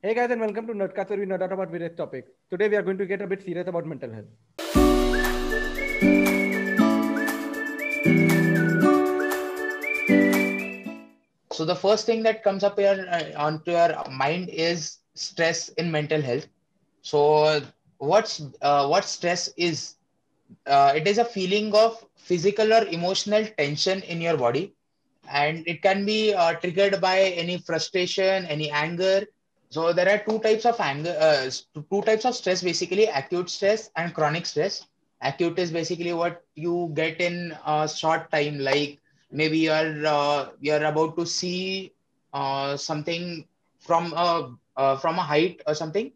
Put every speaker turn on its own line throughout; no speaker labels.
Hey guys and welcome to Nerdcast where we nerd out about various topics. Today we are going to get a bit serious about mental health.
So the first thing that comes up here uh, onto your mind is stress in mental health. So what's uh, what stress is? Uh, it is a feeling of physical or emotional tension in your body, and it can be uh, triggered by any frustration, any anger, so there are two types of anger, uh, two types of stress, basically acute stress and chronic stress. Acute is basically what you get in a short time, like maybe you're uh, you're about to see uh, something from a uh, from a height or something,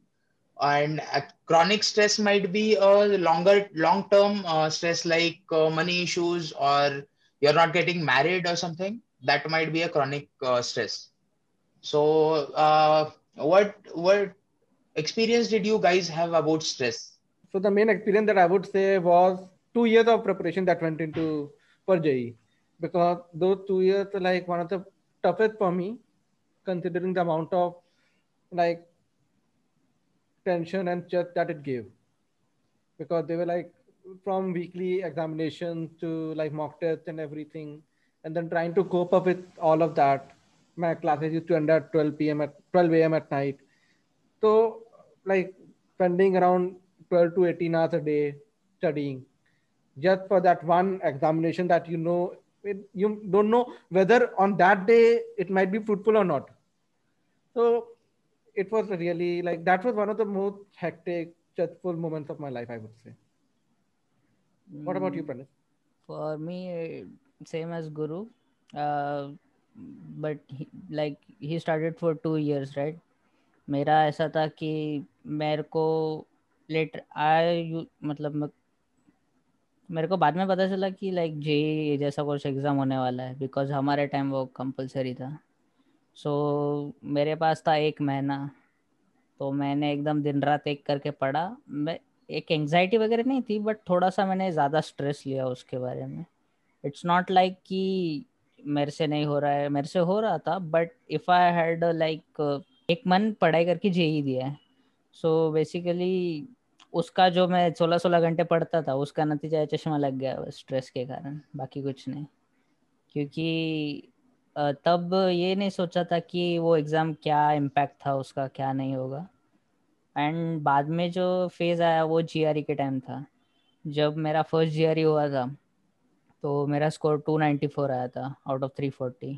and chronic stress might be a longer long term uh, stress like uh, money issues or you're not getting married or something. That might be a chronic uh, stress. So what what experience did you guys have about stress?
So the main experience that i would say was two years of preparation that went into for JEE because those two years like one of the toughest for me considering the amount of like tension and stress that it gave. Because they were like from weekly examinations to like mock tests and everything and then trying to cope up with all of that my classes used to end at 12 p.m. at 12 a.m. at night. So like spending around 12 to 18 hours a day studying just for that one examination that you know it, you don't know whether on that day it might be fruitful or not. So it was really like that was one of the most hectic, stressful moments of my life, I would say. What about you, mm, Pranis?
For me, same as Guru. Uh, but like he started for two years right मेरा ऐसा था कि मेरे को letter आई मतलब मेरे को बाद में पता चला कि लाइक जे जैसा कुछ एग्ज़ाम होने वाला है बिकॉज़ हमारे टाइम वो कंपलसरी था। सो so, मेरे पास था एक महीना तो मैंने एकदम दिन रात एक करके पढ़ा। मैं एक एंजाइटी वगैरह नहीं थी बट थोड़ा सा मैंने ज़्यादा स्ट्रेस लिया उसके बारे में। इट्स नॉट लाइक कि मेरे से नहीं हो रहा है, मेरे से हो रहा था but if I had like एक मन पढ़ाई करके जेई दिया है। सो so बेसिकली उसका जो मैं सोलह सोलह घंटे पढ़ता था, उसका नतीजा चश्मा लग गया स्ट्रेस के कारण, बाकी कुछ नहीं। क्योंकि तब ये नहीं सोचा था कि वो एग्ज़ाम क्या इम्पैक्ट था, उसका क्या नहीं होगा। एंड बाद में जो फ़ेज़ आया, वो जी e के टाइम था। जब मेरा फ़र्स्ट जी e हुआ था तो मेरा स्कोर 294 आया था आउट ऑफ़ 340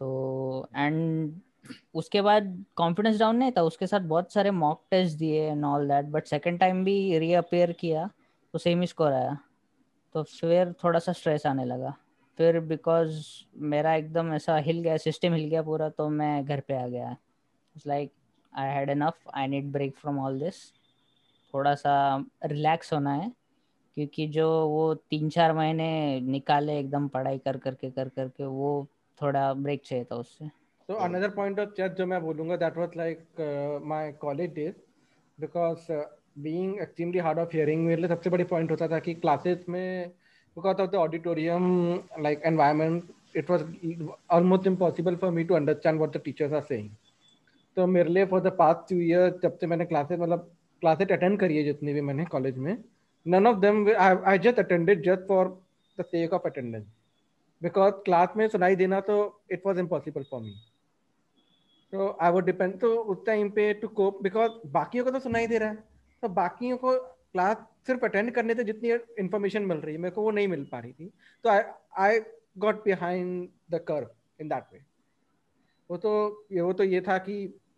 तो एंड उसके बाद कॉन्फिडेंस डाउन नहीं था, उसके साथ बहुत सारे मॉक टेस्ट दिए and all that but second time भी रीअपेयर किया तो सेम ही स्कोर आया. तो फिर थोड़ा सा स्ट्रेस आने लगा. फिर बिकॉज़ मेरा एकदम ऐसा हिल गया सिस्टम हिल गया पूरा तो मैं घर पे आ गया. It's like I had enough I need break from all this थोड़ा सा रिलैक्स होना है. क्योंकि जो वो तीन चार महीने निकाले एकदम पढ़ाई कर करके कर करके वो थोड़ा ब्रेक चाहिए था उससे।
तो अनदर पॉइंट ऑफ़ चेक जो मैं बोलूँगा that was like my college days because being extremely hard of hearing मेरे लिए सबसे बड़ी पॉइंट होता था कि क्लासेस में because of the auditorium like environment it was almost impossible for me to understand what the teachers are saying तो मेरे लिए for the past two year जब से मैंने क्लासेस मतलब क्लासेस अटेंड करी है जितनी भी मैंने कॉलेज में none of them I, I just attended just for the sake of attendance. Because class में सुनाई देना तो it was impossible for me. So I would depend तो उस टाइम पे to cope because बाकियों को तो सुनाई दे रहा है। तो बाकियों को क्लास सिर्फ़ अटेंड करने से जितनी इन्फॉर्मेशन मिल रही है मेरे को वो नहीं मिल पा रही थी। तो I I got behind the curve in that way वो तो ये वो तो ये था कि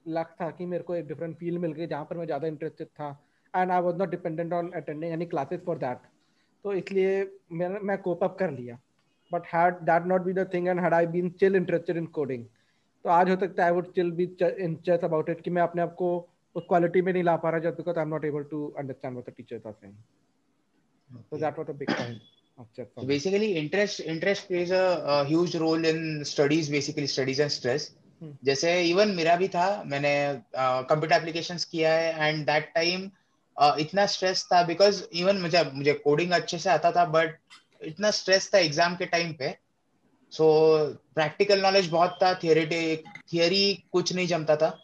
लक था कि मेरे को एक डिफरेंट फ़ील्ड मिल गई जहाँ पर मैं ज़्यादा इंटरेस्टेड था। And I was not dependent on attending any classes for that तो इसलिए मैंने मैं कोप अप कर लिया। But had that not be the thing and had I been still interested in coding तो आज हो सकता है I would still be interest about it कि मैं अपने आप को उस क्वालिटी में नहीं ला पा रहा just because I am not able to understand what the teachers are saying so that was a big point
so basically interest interest plays a, a huge role in studies basically studies and stress. Hmm. जैसे even मेरा भी था मैंने computer uh, applications किया है and that time इतना stress था because even मुझे मुझे कोडिंग अच्छे से आता था बट इतना स्ट्रेस था एग्ज़ाम के टाइम पे। सो प्रैक्टिकल नॉलेज बहुत था थियोरी थियरी कुछ नहीं जमता था।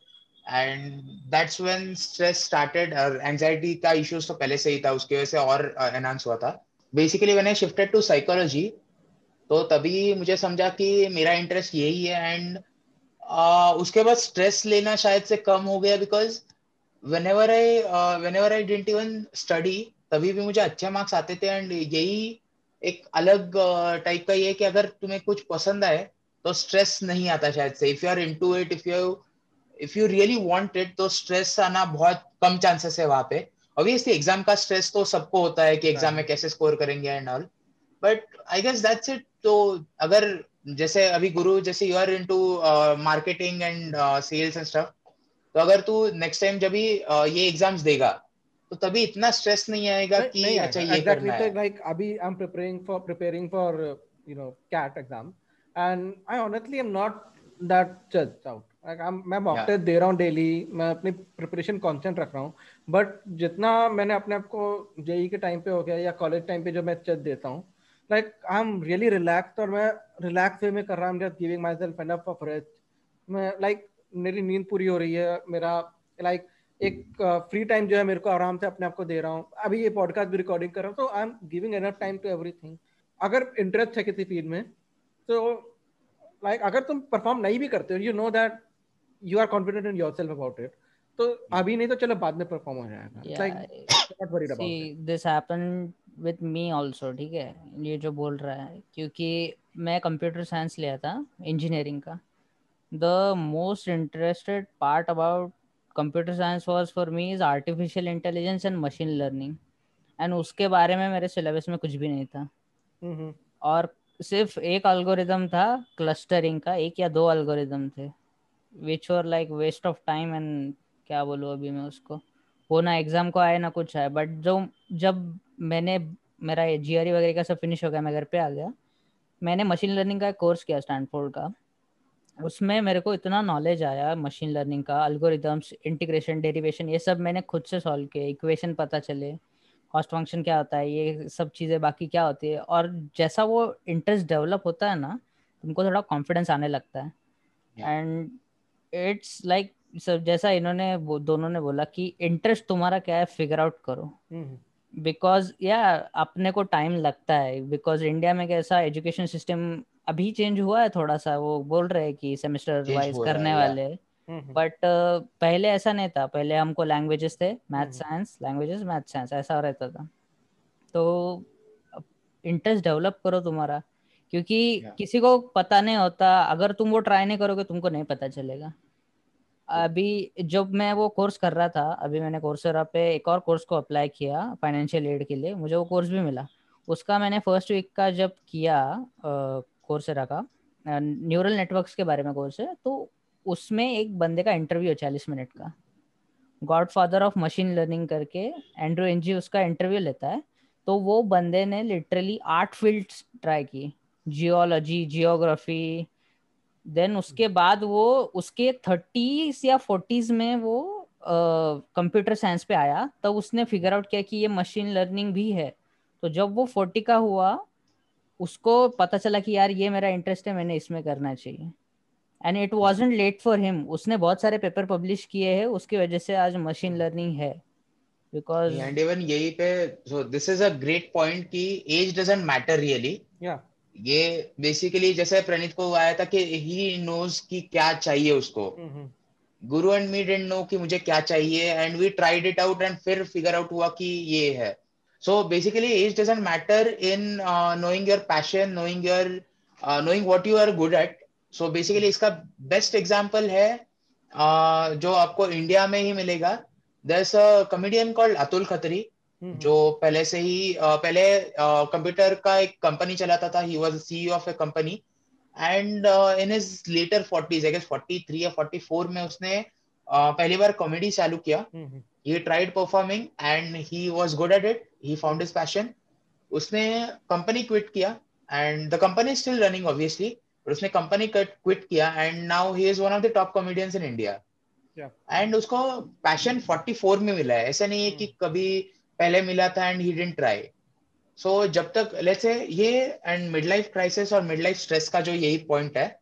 And that's when stress started और एंजाइटी का इश्यूज़ तो पहले से ही था उसकी वजह से और एनहांस हुआ था। बेसिकली मैंने शिफ्टेड टू साइकोलॉजी तो तभी मुझे समझा कि मेरा इंटरेस्ट यही है एंड uh, उसके बाद स्ट्रेस लेना शायद से कम हो गया because ever I when ever I didn't even study तभी भी मुझे अच्छे मार्क्स आते थे एंड यही एक अलग टाइप uh, का ये कि अगर तुम्हें कुछ पसंद आए तो स्ट्रेस नहीं आता शायद से। If you are into it if you if you really want it तो स्ट्रेस आना बहुत कम चांसेस है वहाँ पे। ऑब्वियसली एग्ज़ाम का स्ट्रेस तो सबको होता है कि एग्ज़ाम में कैसे स्कोर करेंगे and all but I guess that's it तो अगर जैसे अभी गुरु जैसे you are into marketing and sales and stuff तो अगर तू नेक्स्ट टाइम जब भी ये एग्ज़ाम्स देगा तो तभी इतना स्ट्रेस नहीं आएगा कि नहीं अच्छा ये करना है।
लाइक अभी I am preparing for preparing for you know CAT exam and I honestly am not that जज आउट मैं मॉक टेस्ट दे रहा हूँ डेली मैं अपनी प्रिपरेशन कॉन्स्टेंट रख रहा हूँ बट जितना मैंने अपने आप को जेई के टाइम पे हो गया या कॉलेज टाइम पे जो मैं चेक देता हूँ like I am really relax और मैं रिलैक्स वे में कर रहा हूँ। Just giving myself enough of rest मैं लाइक मेरी नींद पूरी हो रही है मेरा लाइक एक फ्री uh, टाइम जो है मेरे को आराम से अपने आप को दे रहा हूँ। अभी ये पॉडकास्ट भी रिकॉर्डिंग कर रहा हूँ तो I am giving enough time to everything अगर इंटरेस्ट है किसी फ़ील्ड में तो लाइक like, अगर तुम परफॉर्म नहीं भी करते हो you know that you are confident in yourself about it तो अभी नहीं तो चलो बाद में परफॉर्म हो जाएगा। Like
this happen with me also ठीक है? ये जो बोल रहा है क्योंकि मैं कंप्यूटर साइंस लिया था इंजीनियरिंग का। The most interested part about computer science was for me is artificial intelligence and machine learning and उसके बारे में मेरे सिलेबस में कुछ भी नहीं था। mm-hmm. और सिर्फ़ एक अल्गोरिदम था क्लस्टरिंग का एक या दो अल्गोरिदम थे। Which were like waste of time and क्या बोलूँ अभी मैं उसको। वो ना एग्ज़ाम को आए ना कुछ आए। बट जो जब मैंने मेरा जी वगैरह का सब फिनिश हो गया मैं घर पे आ गया मैंने मशीन लर्निंग का एक कोर्स किया स्टैंडफोर्ड का। उसमें मेरे को इतना नॉलेज आया मशीन लर्निंग का अल्गोरिदम्स इंटीग्रेशन डेरिवेशन ये सब मैंने खुद से सॉल्व किए। इक्वेशन पता चले कॉस्ट फ़ंक्शन क्या होता है ये सब चीज़ें बाकी क्या होती है। और जैसा वो इंटरेस्ट डेवलप होता है ना तुमको थोड़ा कॉन्फिडेंस आने लगता है। एंड इट्स लाइक सर जैसा इन्होंने वो दोनों ने बोला कि इंटरेस्ट तुम्हारा क्या है फिगर आउट करो। बिकॉज़ या अपने को टाइम लगता है। बिकॉज़ इंडिया में कैसा एजुकेशन सिस्टम अभी चेंज हुआ है थोड़ा सा वो बोल रहे हैं कि सेमेस्टर वाइज करने वाले। बट uh, पहले ऐसा नहीं था। पहले हमको लैंग्वेजेस थे math science languages math science ऐसा रहता था। तो इंटरेस्ट डेवलप करो तुम्हारा। क्योंकि yeah. किसी को पता नहीं होता। अगर तुम वो ट्राई नहीं करोगे तुमको नहीं पता चलेगा। अभी जब मैं वो कोर्स कर रहा था अभी मैंने कोर्सेरा पे एक और कोर्स को अप्लाई किया फाइनेंशियल एड के लिए मुझे वो कोर्स भी मिला। उसका मैंने फ़र्स्ट वीक का जब किया कोर्सेरा रखा। न्यूरल नेटवर्क्स के बारे में कोर्स है तो उसमें एक बंदे का इंटरव्यू है चालीस मिनट का। God father of machine learning करके एंड्रो एनजी उसका इंटरव्यू लेता है तो वो बंदे ने लिटरली आठ फ़ील्ड ट्राई की। जियोलॉजी जियोग्राफी देन उसके बाद वो उसके थर्टीज या फोर्टीज में वो कंप्यूटर uh, साइंस पे आया तब तो उसने फिगर आउट किया कि ये मशीन लर्निंग भी है। तो जब वो फोर्टी का हुआ उसको पता चला कि यार ये मेरा इंटरेस्ट है मैंने इसमें करना चाहिए। And it wasn't late for him उसने बहुत सारे पेपर पब्लिश किए हैं उसकी वजह से आज मशीन लर्निंग है। बिकॉज़
एंड इवन यही पे so this is a great point कि एज डजंट मैटर रियली
या
ये बेसिकली जैसे प्रणीत को आया था कि ही नोज़ कि क्या चाहिए उसको। गुरु एंड मी डेंट नो कि मुझे क्या चाहिए and we tried it out and फिर फिगर आउट हुआ कि ये है। So basically age doesn't matter in knowing your passion knowing your knowing what you are good at so basically इसका बेस्ट एग्ज़ाम्पल है uh, जो आपको इंडिया में ही मिलेगा. दस कॉमेडियन कॉल्ड अतुल खत्री जो पहले से ही uh, पहले कंप्यूटर uh, का एक कंपनी चलाता था. He was CEO of a company and in his later 40s I guess 43 या 44 में उसने uh, पहली बार कॉमेडी चालू किया. He tried performing and he was good at it he found his passion उसने कंपनी क्विट किया and the company still running obviously और उसने कंपनी क्विट किया and now he is one of the top comedians in India and उसको passion 44 में मिला है। ऐसा नहीं है कि hmm. कभी पहले मिला था and he didn't try so जब तक लेट्स से ये एंड मिड लाइफ क्राइसिस और मिड लाइफ स्ट्रेस का जो यही पॉइंट है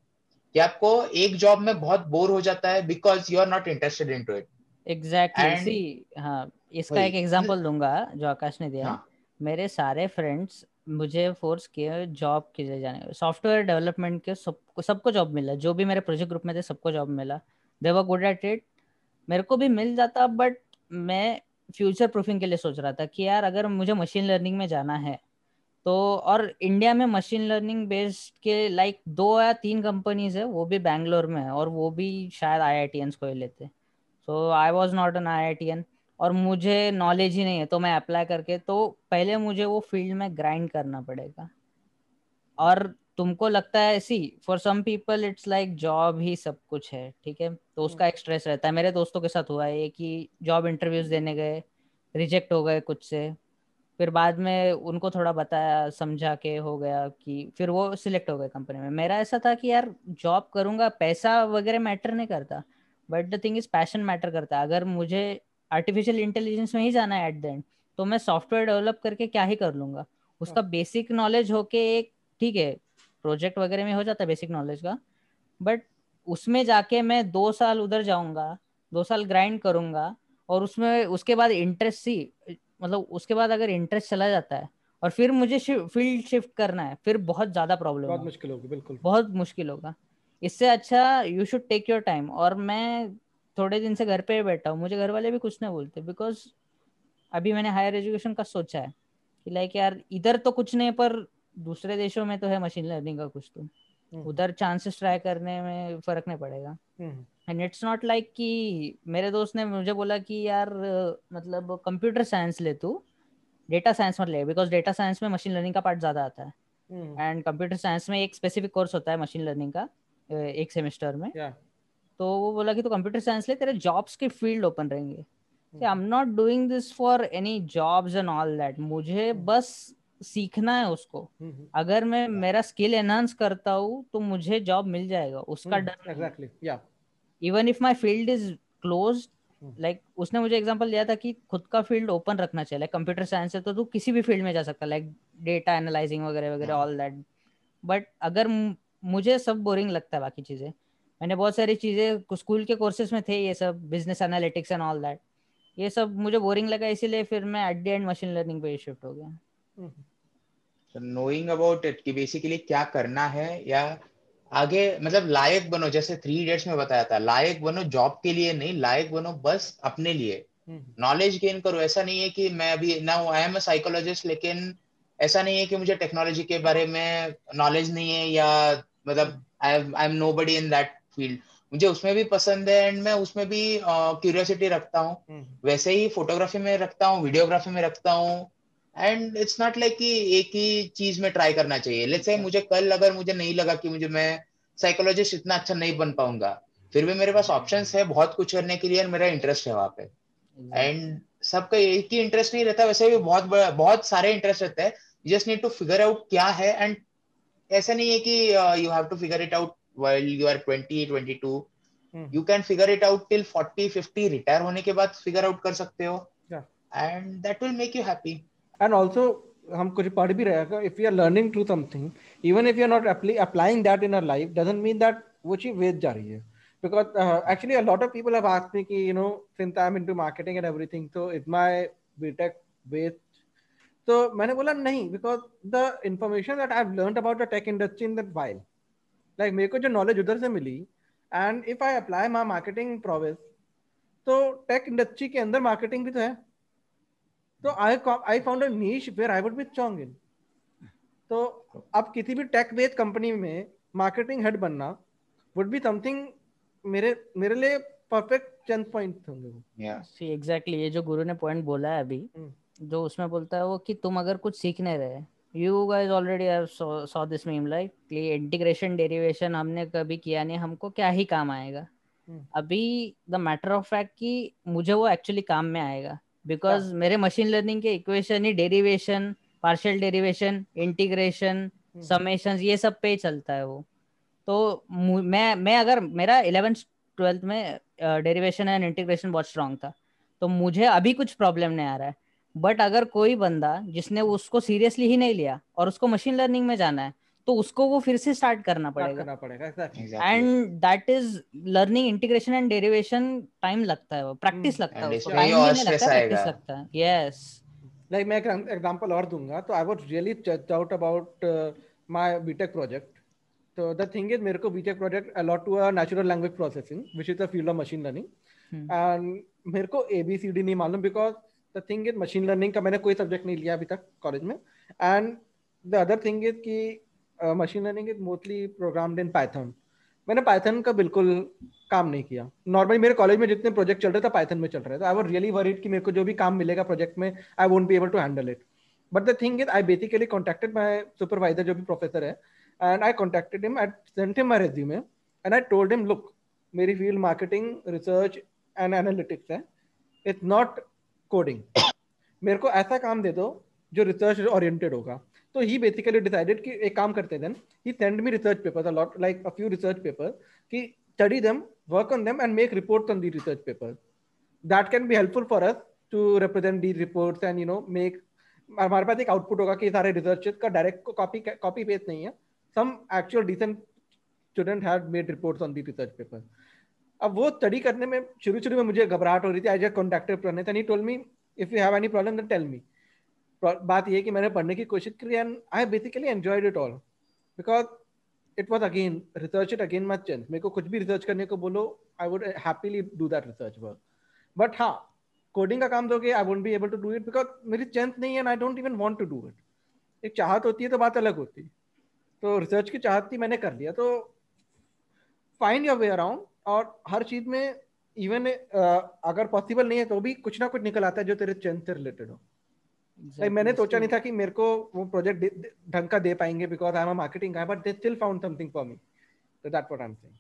कि आपको एक जॉब में बहुत बोर हो जाता है because you are not interested in to it
exactly see हाँ इसका एक एग्जांपल दूँगा जो आकाश ने दिया। हाँ. मेरे सारे फ्रेंड्स मुझे फोर्स किए जॉब के लिए जाने सॉफ्टवेयर डेवलपमेंट के सबको सबको जॉब मिला। जो भी मेरे प्रोजेक्ट ग्रुप में थे सबको जॉब मिला। They were good at it मेरे को भी मिल जाता बट मैं फ्यूचर प्रूफिंग के लिए सोच रहा था कि यार अगर मुझे मशीन लर्निंग में जाना है तो और इंडिया में मशीन लर्निंग बेस्ड के लाइक दो या तीन कंपनीज़ है वो भी बैंगलोर में है और वो भी शायद आई आई को ही लेते। So I was not an AI और मुझे नॉलेज ही नहीं है तो मैं अप्लाई करके तो पहले मुझे वो फ़ील्ड में ग्राइंड करना पड़ेगा। और तुमको लगता है see for some people it's like job ही सब कुछ है, ठीक है? तो उसका एक स्ट्रेस रहता है। मेरे दोस्तों के साथ हुआ है कि जॉब इंटरव्यूज़ देने गए रिजेक्ट हो गए कुछ से। फिर बाद में उनको थोड़ा बताया, समझा के हो गया कि फिर वो सिलेक्ट हो गए कंपनी में। मेरा ऐसा था कि यार जॉब करूँगा, पैसा वगैरह मैटर नहीं करता। But the thing is passion matter करता है। अगर मुझे आर्टिफिशियल इंटेलिजेंस में ही जाना है एट द एंड तो मैं सॉफ्टवेयर डेवलप करके क्या ही कर लूँगा? उसका बेसिक हाँ। नॉलेज होके एक ठीक है प्रोजेक्ट वगैरह में हो जाता है बेसिक नॉलेज का। बट उसमें जाके मैं दो साल उधर जाऊँगा दो साल ग्राइंड करूँगा और उसमें उसके बाद इंटरेस्ट सी मतलब उसके बाद अगर इंटरेस्ट चला जाता है और फिर मुझे फ़ील्ड शिफ्ट करना है फिर बहुत ज़्यादा प्रॉब्लम
बहुत मुश्किल होगी बिल्कुल।
बहुत मुश्किल होगा। इससे अच्छा you should take your time और मैं थोड़े दिन से घर पे बैठा हूँ। मुझे घर वाले भी कुछ नहीं बोलते बिकॉज़ अभी मैंने हायर एजुकेशन का सोचा है कि लाइक यार इधर तो कुछ नहीं पर दूसरे देशों में तो है मशीन लर्निंग का कुछ तो। हम्म। उधर चांसेस ट्राई करने में फ़र्क नहीं पड़ेगा। एंड इट्स नॉट लाइक कि मेरे दोस्त ने मुझे बोला कि यार मतलब कंप्यूटर साइंस ले तू। डेटा साइंस मत ले बिकॉज़ डेटा साइंस में मशीन लर्निंग का पार्ट ज़्यादा आता है। एंड कंप्यूटर साइंस में एक स्पेसिफिक कोर्स होता है मशीन लर्निंग का। एक सेमेस्टर में। Yeah. तो वो बोला कि तू कंप्यूटर साइंस ले तेरे जॉब्स के फ़ील्ड ओपन रहेंगे। I am not doing this for any jobs and all that मुझे hmm. बस सीखना है उसको। Hmm, hmm. अगर मैं मेरा स्किल एनहांस करता हूँ तो मुझे जॉब मिल जाएगा। उसका डर
एग्जैक्टली या
even if my field is close like उसने मुझे एग्जांपल दिया था कि खुद का फ़ील्ड ओपन रखना चाहिए। लाइक कंप्यूटर साइंस है तो तू किसी भी फ़ील्ड में जा सकता है लाइक डेटा एनालाइजिंग वगैरह वगैरह ऑल दैट बट अगर मुझे सब बोरिंग लगता है बाकी चीज़ें। मैंने बहुत सारी चीज़ें स्कूल के कोर्सेज में थे ये सब business analytics and all that ये सब मुझे बोरिंग लगा इसीलिए फिर मैं at the end machine learning पे शिफ्ट हो गया।
नोइंग अबाउट इट कि बेसिकली क्या करना है या आगे मतलब लायक बनो जैसे थ्री इडियट्स में बताया था लायक बनो जॉब के लिए नहीं लायक बनो बस अपने लिए। नॉलेज हम्म। गेन करो ऐसा नहीं है कि मैं अभी ना आई एम अ साइकोलॉजिस्ट लेकिन ऐसा नहीं है कि मुझे टेक्नोलॉजी के बारे में नॉलेज नहीं है या मतलब I am nobody in that field मुझे उसमें भी पसंद है एंड मैं उसमें भी क्यूरियोसिटी uh, रखता हूँ। हम्म। वैसे ही फोटोग्राफी में रखता हूँ वीडियोग्राफी में रखता हूँ। एंड इट्स नॉट लाइक कि एक ही चीज़ में ट्राई करना चाहिए। लेट्स से मुझे कल अगर मुझे नहीं लगा कि मुझे मैं साइकोलॉजिस्ट इतना अच्छा नहीं बन पाऊँगा फिर भी मेरे पास ऑप्शन है बहुत कुछ करने के लिए मेरा इंटरेस्ट है वहाँ पे। And hmm. सबका एक ही इंटरेस्ट नहीं रहता वैसे भी बहुत बहुत सारे इंटरेस्ट रहते हैं। Just need to figure out क्या है एंड ऐसा नहीं है कि you have to figure it out while you are twenty twenty two you can figure it out till forty fifty retire होने के बाद फिगर आउट कर सकते हो। And that will make you happy
and also हम कुछ पढ़ भी रहे if you are learning to something even if you are not applying that in our life doesn't mean that वो चीज़ वेद जा रही है। Because actually a lot of people have asked me कि you know since I am into marketing and everything so is my BTech based तो मैंने बोला नहीं because the information that I've learned about the tech industry in that while like मेरे को जो knowledge उधर से मिली and if I apply my marketing prowess तो टेक इंडस्ट्री के अंदर मार्केटिंग भी तो है. तो I I found a niche where I would be strong in तो अब किसी भी टेक बेस्ड कंपनी में मार्केटिंग हेड बनना वुड बी समथिंग मेरे मेरे लिए परफेक्ट चंद पॉइंट होंगे
वो। सी एग्जैक्टली ये जो गुरु ने पॉइंट बोला है अभी hmm. जो उसमें बोलता है वो कि तुम अगर कुछ सीखने रहे you guys already have saw this meme like कि इंटीग्रेशन डेरिवेशन हमने कभी किया नहीं हमको क्या ही काम आएगा? hmm. अभी द मैटर ऑफ़ फैक्ट कि मुझे वो एक्चुअली काम में आएगा। Because yeah. मेरे मशीन लर्निंग के इक्वेशन ही derivation partial derivation integration summation ये सब पे चलता है वो। तो मैं मैं अगर मेरा इलेवेंथ ट्वेल्थ में डेरिवेशन एंड इंटीग्रेशन बहुत स्ट्रांग था। तो मुझे अभी कुछ प्रॉब्लम नहीं आ रहा है। बट अगर कोई बंदा जिसने उसको सीरियसली ही नहीं लिया और उसको मशीन लर्निंग में जाना है तो उसको वो फिर से स्टार्ट करना पड़ेगा।
करना पड़ेगा
and that is learning integration and derivation time लगता है वो प्रैक्टिस
हम्म,
लगता है उसको। टाइम नहीं लगता प्रैक्टिस लगता है। यस
like मैं एक एग्जांपल और दूँगा। तो I was really checked out about my BTech project तो द थिंग इज़ मेरे को BTech project allot to a natural language processing which is the field of machine learning. And मेरे को एबीसीडी नहीं मालूम because the thing is machine learning का मैंने कोई सब्जेक्ट नहीं लिया अभी तक कॉलेज में। And the other thing is कि machine learning is mostly programmed in Python मैंने पाइथन का बिल्कुल काम नहीं किया। नॉर्मली मेरे कॉलेज में जितने प्रोजेक्ट चल रहे थे पाइथन में चल रहे थे। आई वॉज़ रियली वरीड कि मेरे को जो भी काम मिलेगा प्रोजेक्ट में I won't be able to handle it but the thing is I basically contacted my supervisor जो भी प्रोफेसर है and I contacted him I sent him my resume and I told him look मेरी field marketing research and analytics है। It's not coding मेरे को ऐसा काम दे दो जो रिसर्च ओरिएंटेड होगा। तो ही बेसिकली डिसाइडेड कि एक काम करते then he send me research papers a lot like a few research paper कि study them work on them and make reports on the research paper that can be helpful for us to represent the reports and you know make हमारे पास एक output होगा कि सारे research का direct copy copy paste नहीं है। Some actual decent student have made reports on the research paper अब वो स्टडी करने में शुरू शुरू में मुझे घबराहट हो रही थी। I just contacted Praneet and he told me if you have any problem then tell me बात ये कि मैंने पढ़ने की कोशिश करी and I basically enjoyed it all because it was again research it again much change मेरे को कुछ भी रिसर्च करने को बोलो I would happily do that research work but हाँ कोडिंग का काम दोगे I won't be able to do it because मेरी चेंथ नहीं है and I don't even want to do it एक चाहत होती है तो बात अलग होती। है तो रिसर्च की चाहत थी, मैंने कर लिया। तो फाइंड योर वे अराउंड और हर चीज़ में इवन अगर पॉसिबल नहीं है तो भी कुछ ना कुछ निकल आता है जो तेरे चेंथ से रिलेटेड हो। लाइक मैंने सोचा नहीं था कि मेरे को वो प्रोजेक्ट ढंग का दे पाएँगे because I am a marketing guy but they still found something for me so that's what i'm saying.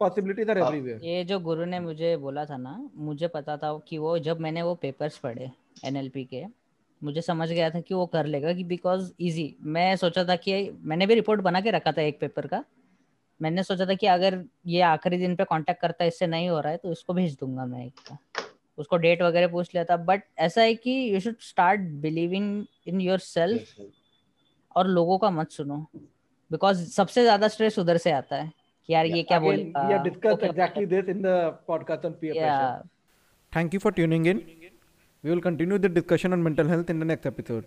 Possibilities are
Uh,
everywhere.
ये जो गुरु ने मुझे बोला था ना मुझे पता था कि वो जब मैंने वो पेपर्स पढ़े एनएलपी के मुझे समझ गया था कि वो कर लेगा कि बिकॉज़ इजी मैं सोचा था कि मैंने भी रिपोर्ट बना के रखा था एक पेपर का मैंने सोचा था कि अगर ये आखिरी दिन पे कांटेक्ट करता है इससे नहीं हो रहा है तो इसको भेज दूँगा मैं एक उसको डेट वगैरह पूछ लेता बट ऐसा है कि you should start believing in yourself और लोगों का मत सुनो बिकॉज़ सबसे ज़्यादा स्ट्रेस उधर से आता है कि यार yeah, ये क्या
बोल thank you for tuning in we will continue the discussion on mental health in the next episode